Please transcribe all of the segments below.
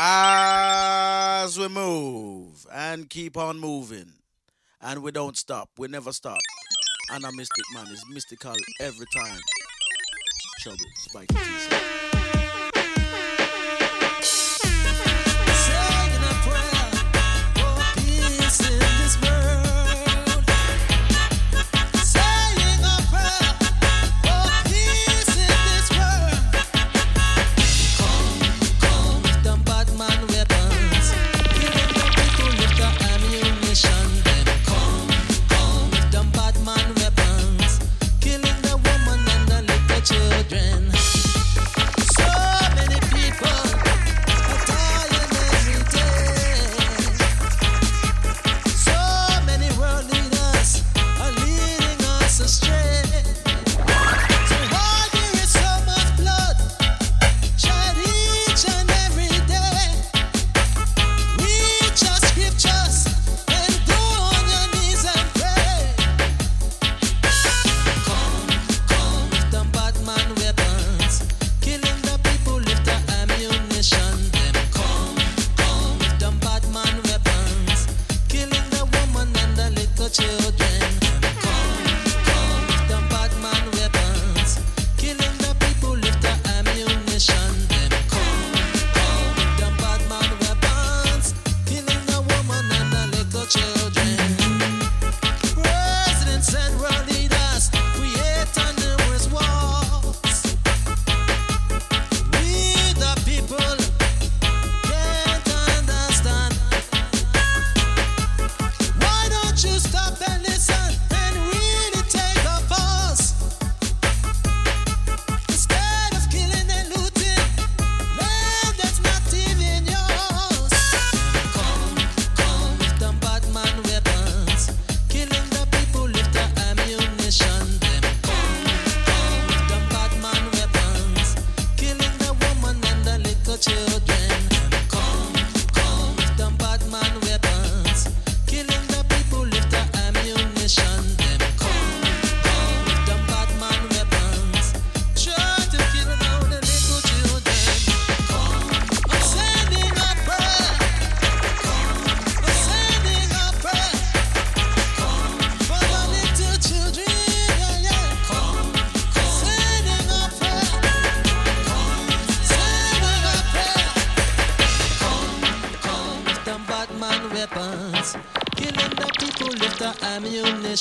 As we move and keep on moving, and we don't stop, we never stop. And a mystic man is mystical every time. Chubby, Spike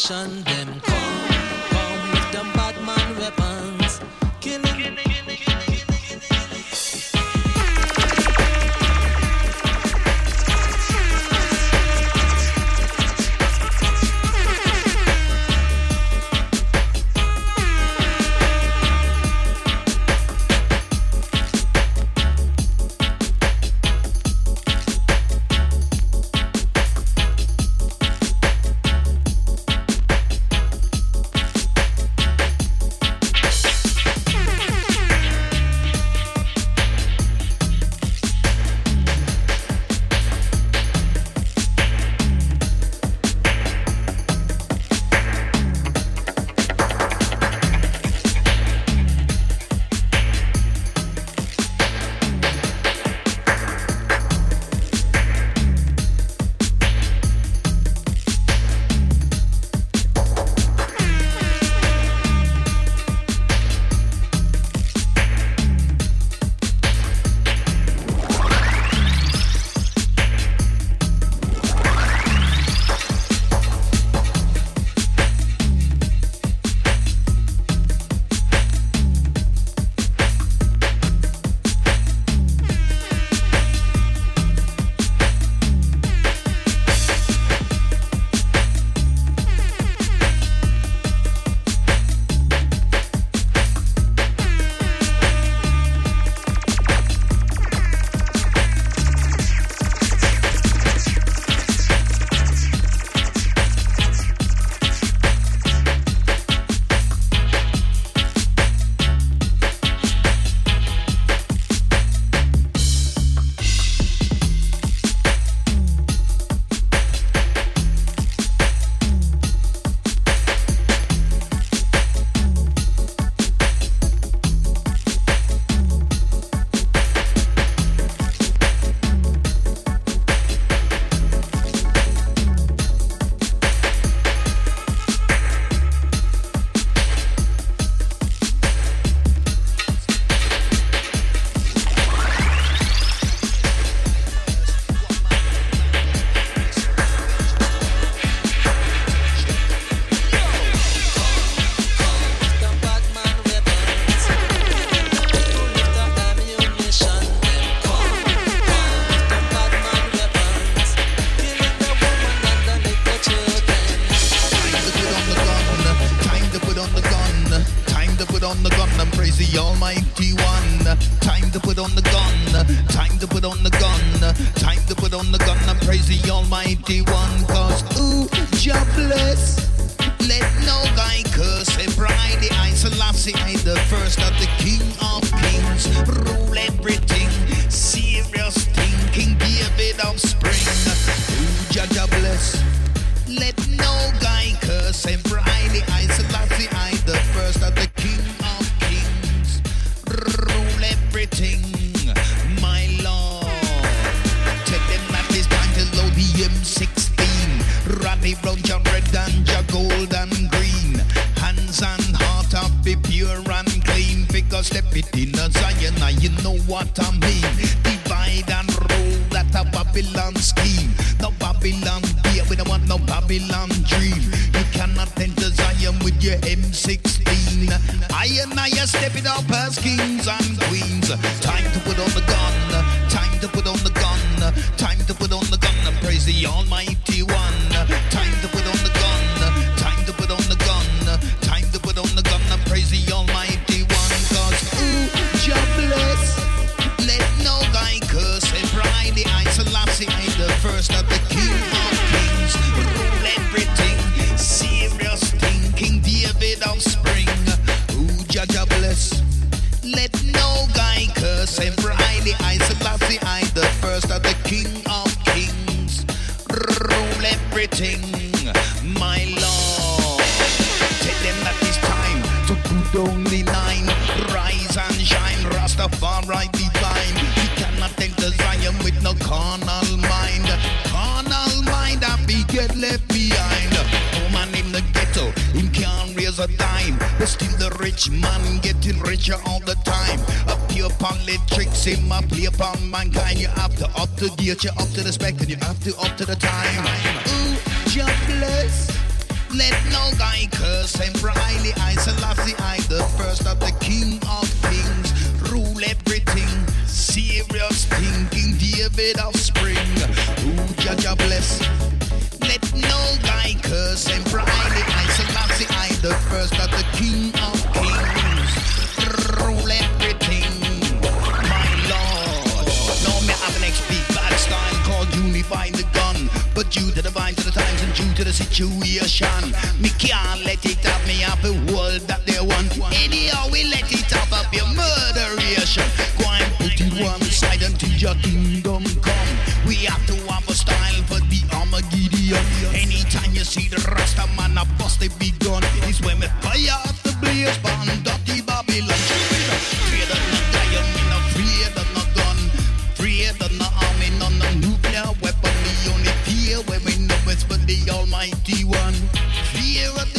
Russian mankind. You have to up to date, you up to the spec, and you have to up to the time. Ooh, jobless. Let no guy curse him, for highly isolated. situation. Me can't let here at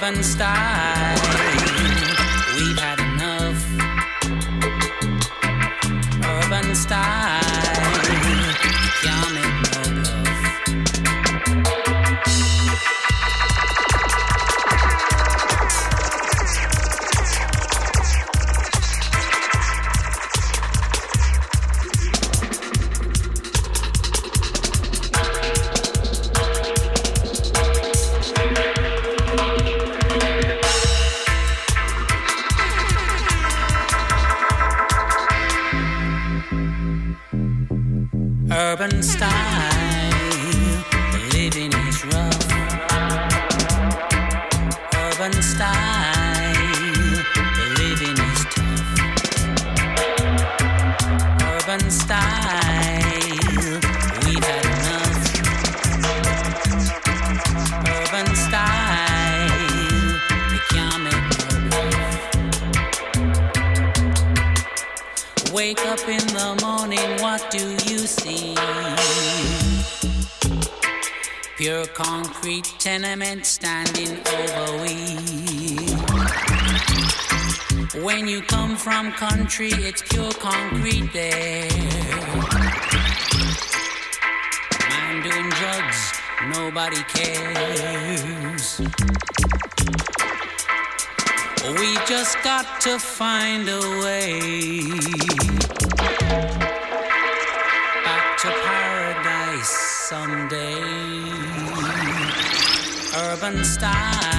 Lovenstein. We've had country, it's pure concrete there. Man doing drugs, nobody cares. We just got to find a way back to paradise someday. Urban style.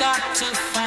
got to find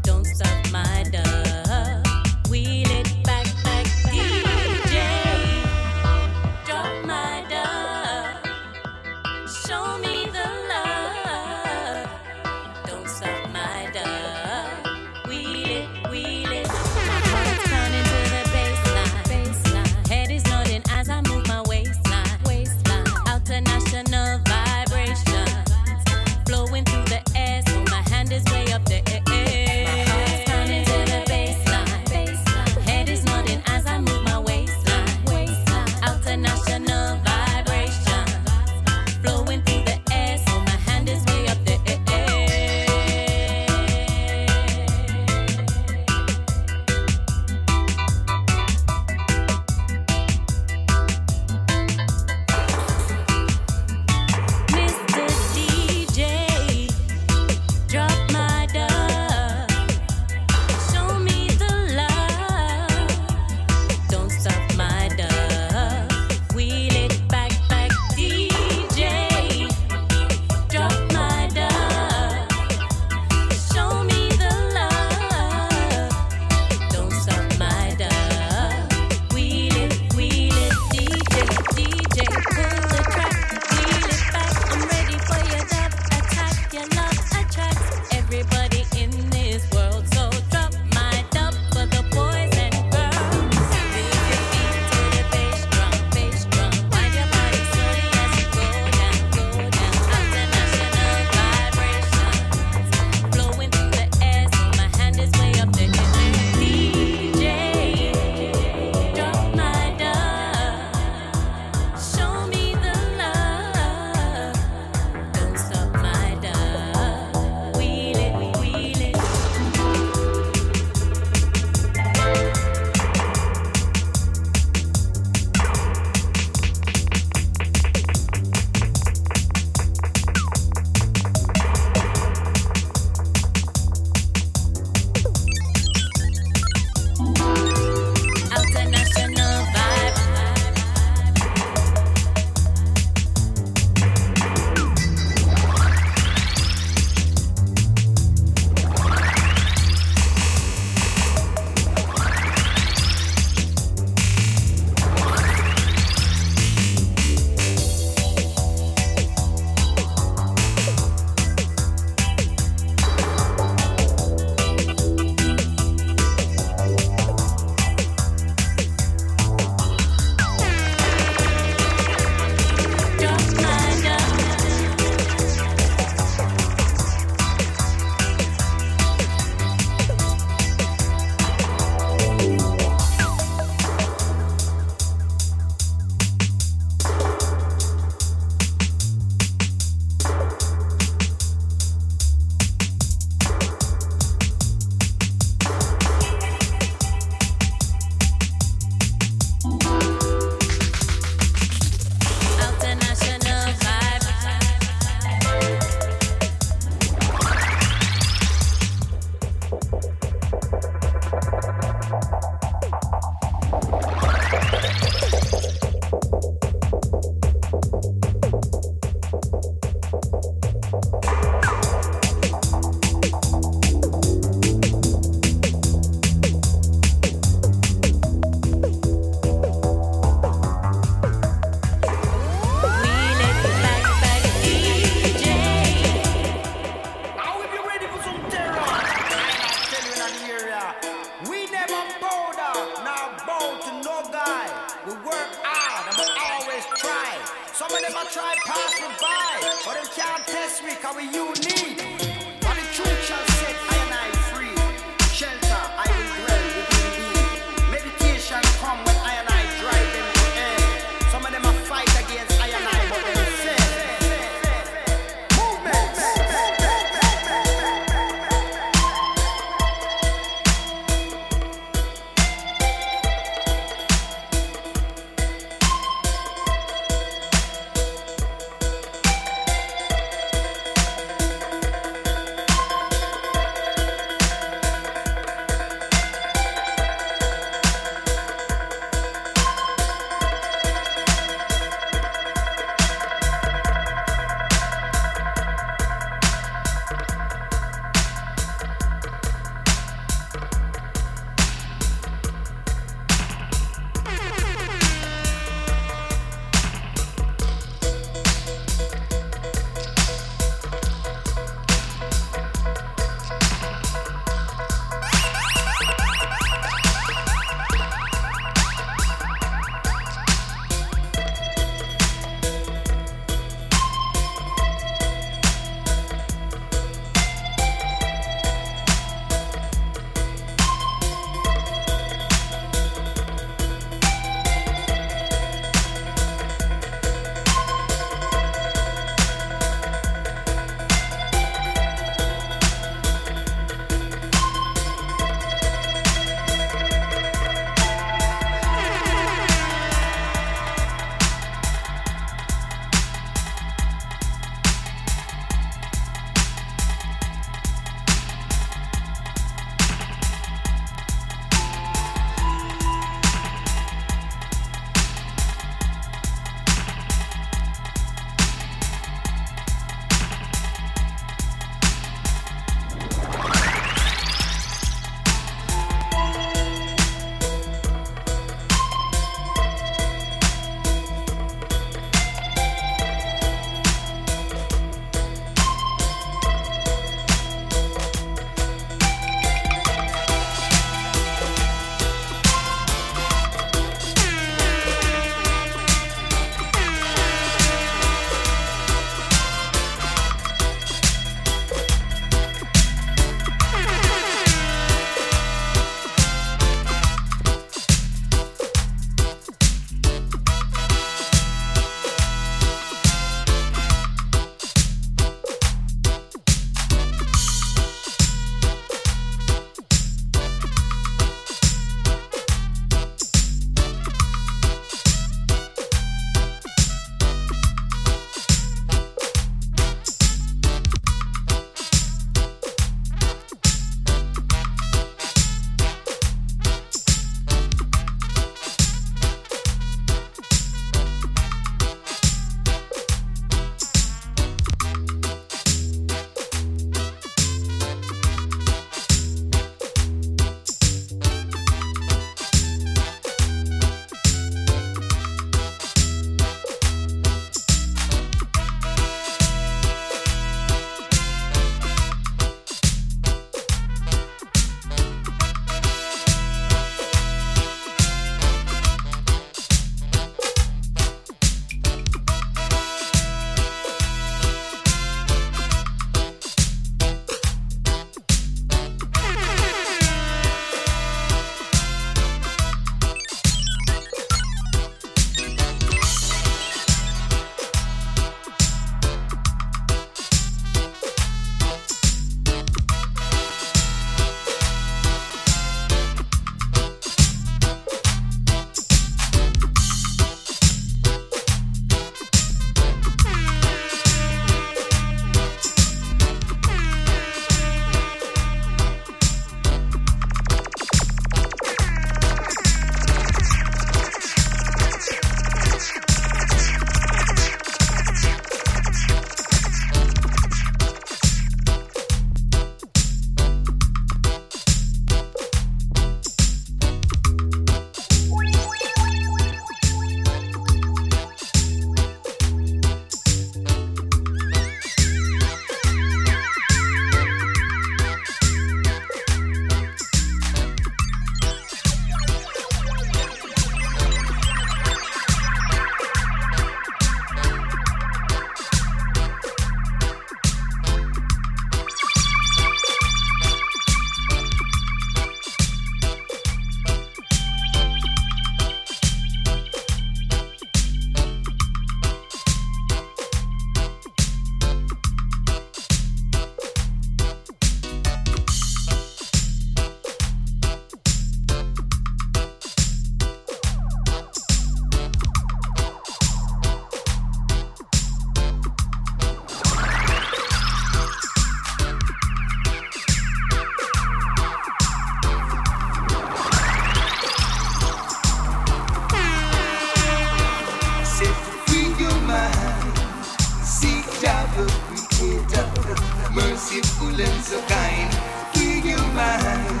down, merciful and so kind. Free your mind.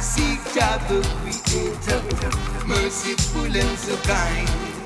Seek Jah the Creator, merciful and so kind.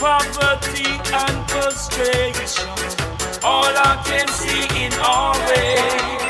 poverty and frustration. All I can see in our way.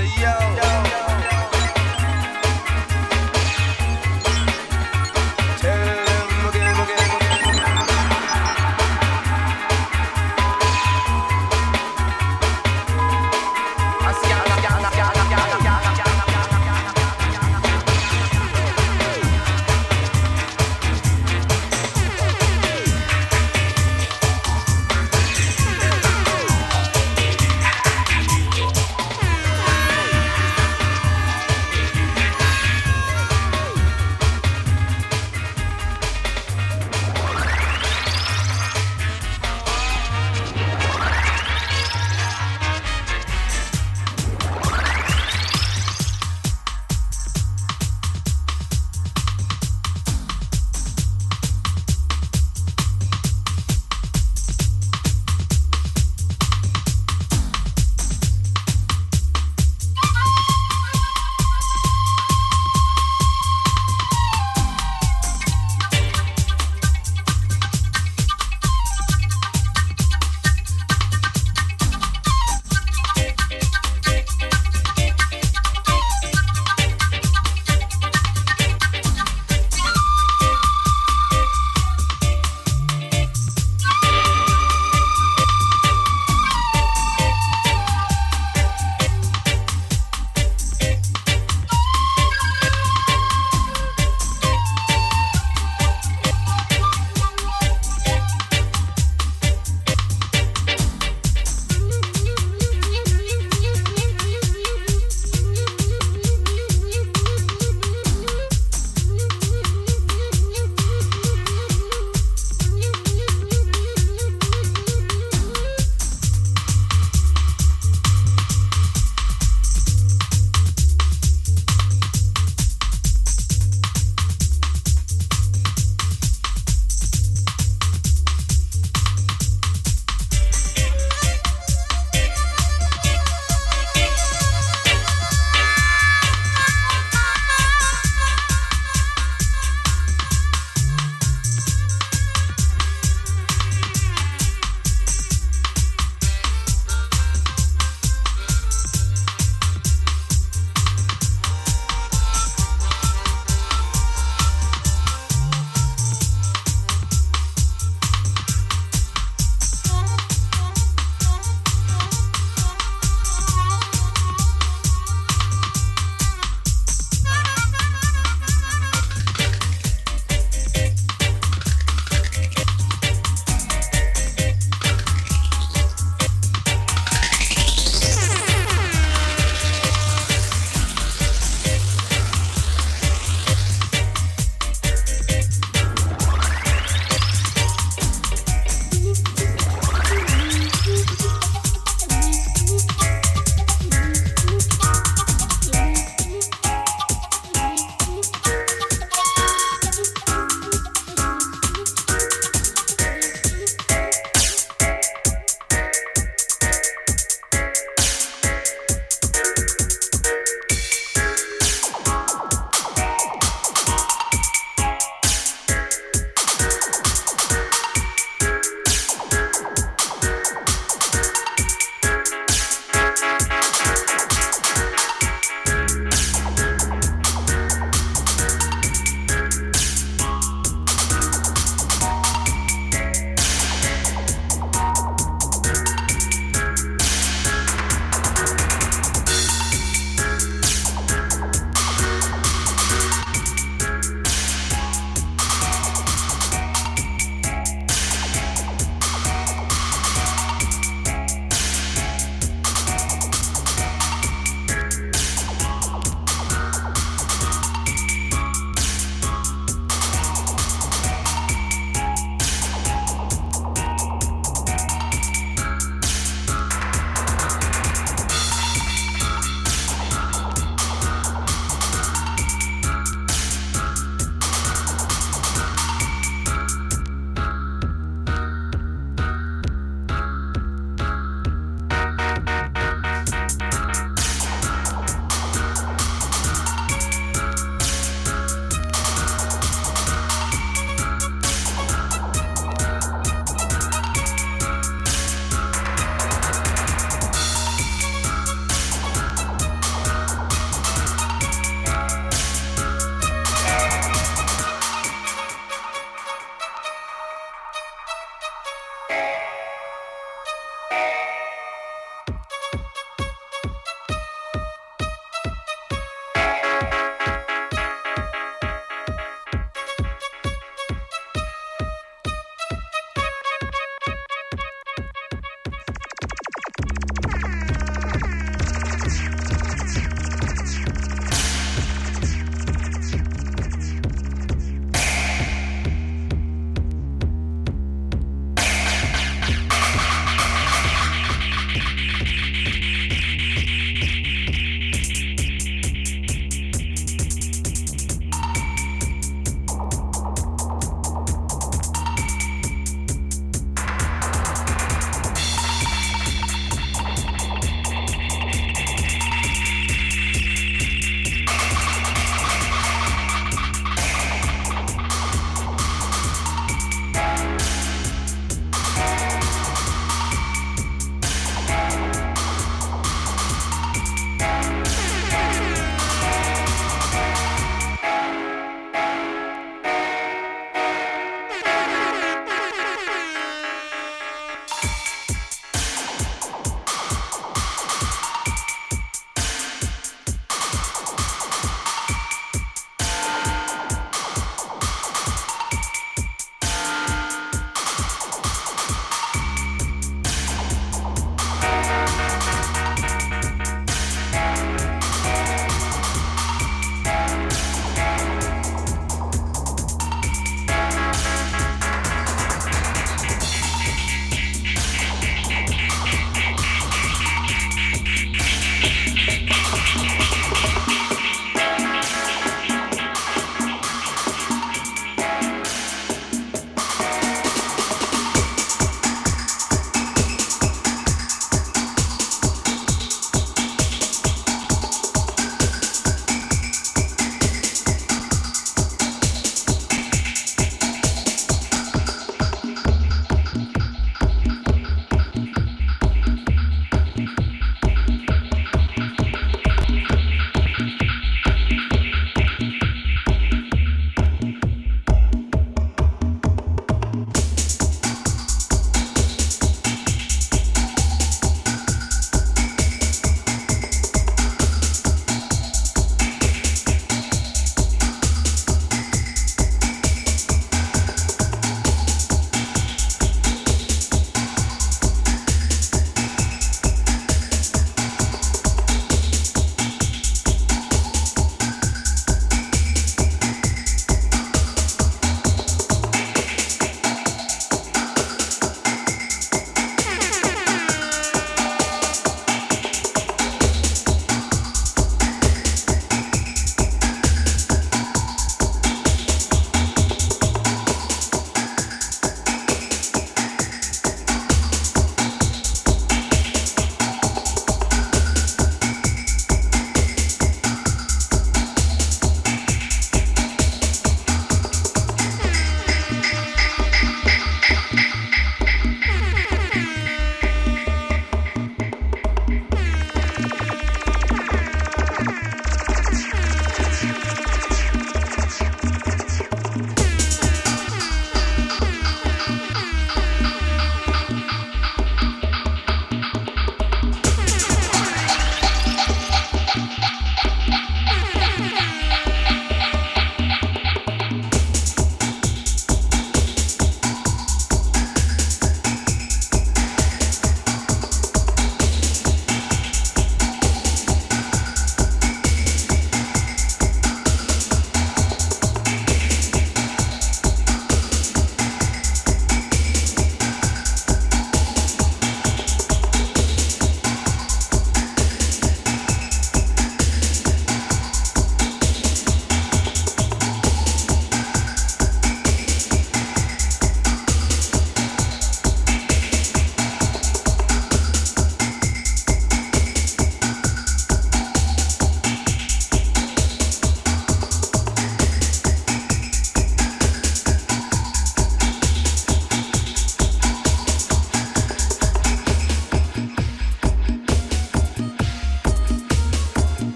Say yo,